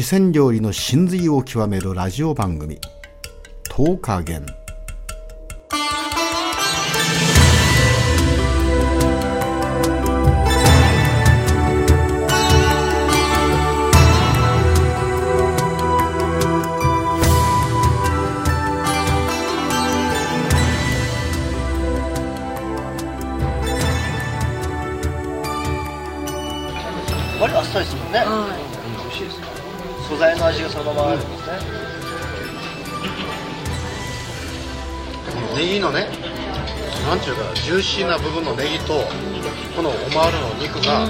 四川料理の真髄を極めるラジオ番組「10日元」割とあっさりですもんね、は美味しいです素材の味がそのままあるんですね、ネギのねなんちゅうかジューシーな部分のネギとこのオマールの肉が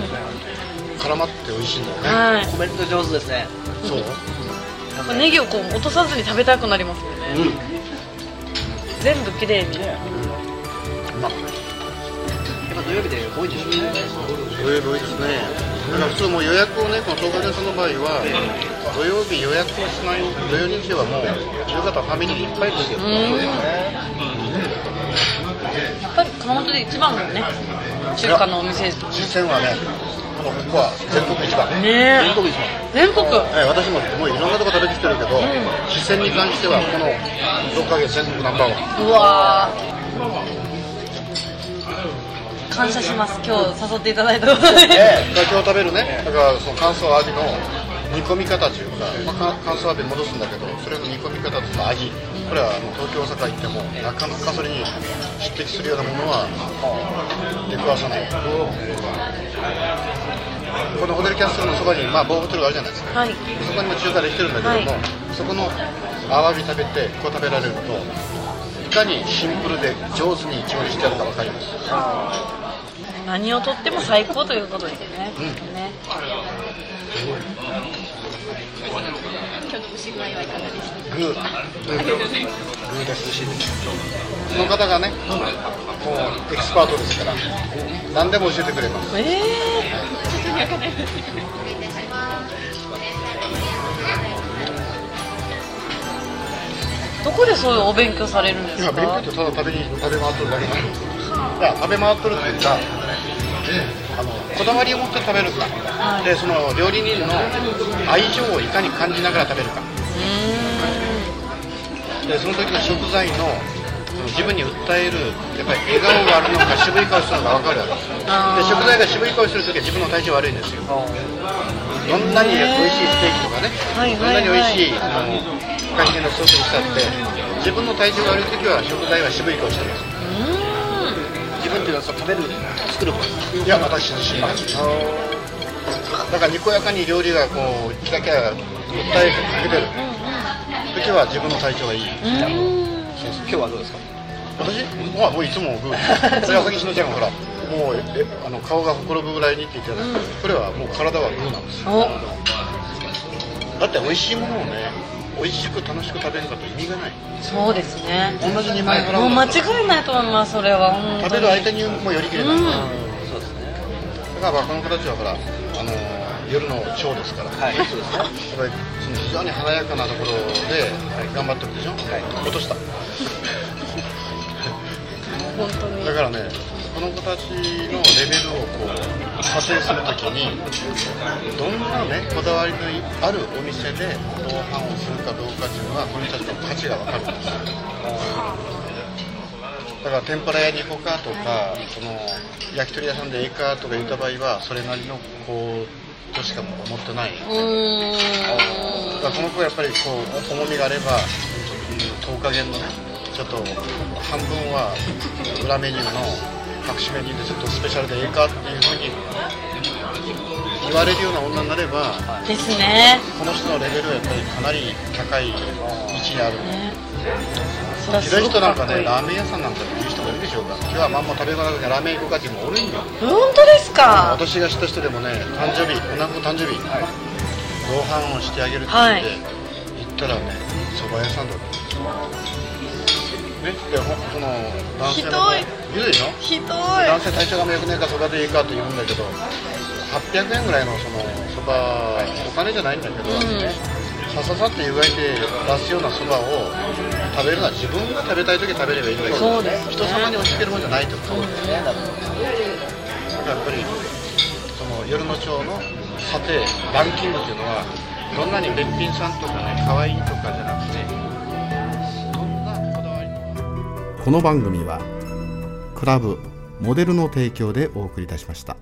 絡まって美味しいんだよね、はい。コメント上手ですね。そう。これネギをこう落とさずに食べたくなりますよね、うん。全部きれいに、まあやっぱ土曜日で多いんでしょうね土曜日多いですねだから普通もう予約をねこの東海さんの場合は土曜日予約をしない土曜日はもう夕方ファミリーいっぱいですよ、うんやっぱり熊本で一番のね。中華のお店。です四川はねこのここは全国一番、ね。全国一番。全国ええ私ももういろんなとこ食べてきてるけど、四川に関してはこの6ヶ月全国ナンバーワン。うわー感謝します。今日誘っていただいた。ことで、だから今日食べるね。だからその乾燥アワビの煮込み方っていうか、まあ、か乾燥アワビに戻すんだけどそれの煮込み方とか味これは東京大阪行ってもなかなかそれに匹敵するようなものは出くわさない。このホテルキャッスルのそばに、まあ、某ホテルがあるじゃないですか。はい。そこにも中華できてるんだけども、はい。そこのアワビ食べてこう食べられるといかにシンプルで上手に調理してあるか分かります何をとっても最高ということですね、うん。ねグーグーですその方がねもうエキスパートですから何でも教えてくれます。えー、どこでそういうお勉強されるんです今か勉強ってただ食べに食べ回ってるだけなんですいや食べ回ってるっていうかあのこだわりを持って食べるか、はい。でその料理人の愛情をいかに感じながら食べるか。うでその時の食材の自分に訴えるやっぱり笑顔があるのか渋い顔するのか分かるわけ。です食材が渋い顔する時は自分の体調悪いんですよ。どんなに美味しいステーキとかね、はいどんなに美味しい、はいあのフカヒレのスープにしたって自分の体調が悪い時は食材は渋い顔してます自分っていうのはそう食べる作る方いや私自身がだからにこやかに料理がこうキラキラ訴えかけてる。時は自分の体調がいい。今日はどうですか？私？はもういつもグーそれはのちゃんがほらもうえあの顔がほころぶぐらいにって言ってたんですけどこれはもう体はグーなんですよお。だって美味しいものをね美味しく楽しく食べるかと意味がない。そうですね。同じ2万円払もう間違いないと思いますそれは本当に。食べる相手にもよりきれな。い、うん。だそうですね。からまあこの子たちはほらあの夜のショーですから、はい。そうですね。その非常に華やかなところで頑張ってるでしょ、落とした。本当に。だからねこの子たちのレベルをこう査定するときにどんなねこだわりのあるお店で同伴をするかどうかっていうのはこの人たちの価値が分かるんですよ。だから天ぷら屋に行こうかとかその焼き鳥屋さんでええかとか言った場合はそれなりのこうとしか思ってない。うーんだからこの子はやっぱりこう重みがあれば10日限のねちょっと半分は裏メニューの隠しメニューでちょっとスペシャルでええかっていうふうに言われるような女になればですね。この人のレベルはやっぱりかなり高い位置にあるねひどい人なんかねラーメン屋さんなんかっていう人もいるでしょうか。今日はまんま食べ物なくてラーメン行こうかっていうのもおるんよ本当ですか？私が知った人でもね誕生日女の子の誕生日同伴をしてあげるってはい言って、行ったらね蕎麦屋さんだったねでほその男性のひい。るでしょ？ひどい。男性体調が良くねえから蕎麦でいいかと言うんだけど800円ぐらいのその蕎麦お金じゃないんだけど、さささって湯がいて出すような蕎麦を食べるのは自分が食べたい時食べればいいんだけどそうですね。人様に押し付けるもんじゃないってこと。だからやっぱりその夜の町の査定ランキングっていうのはどんなにべっぴんさんとかね可愛いとかじゃこの番組はクラブモデルの提供でお送りいたしました。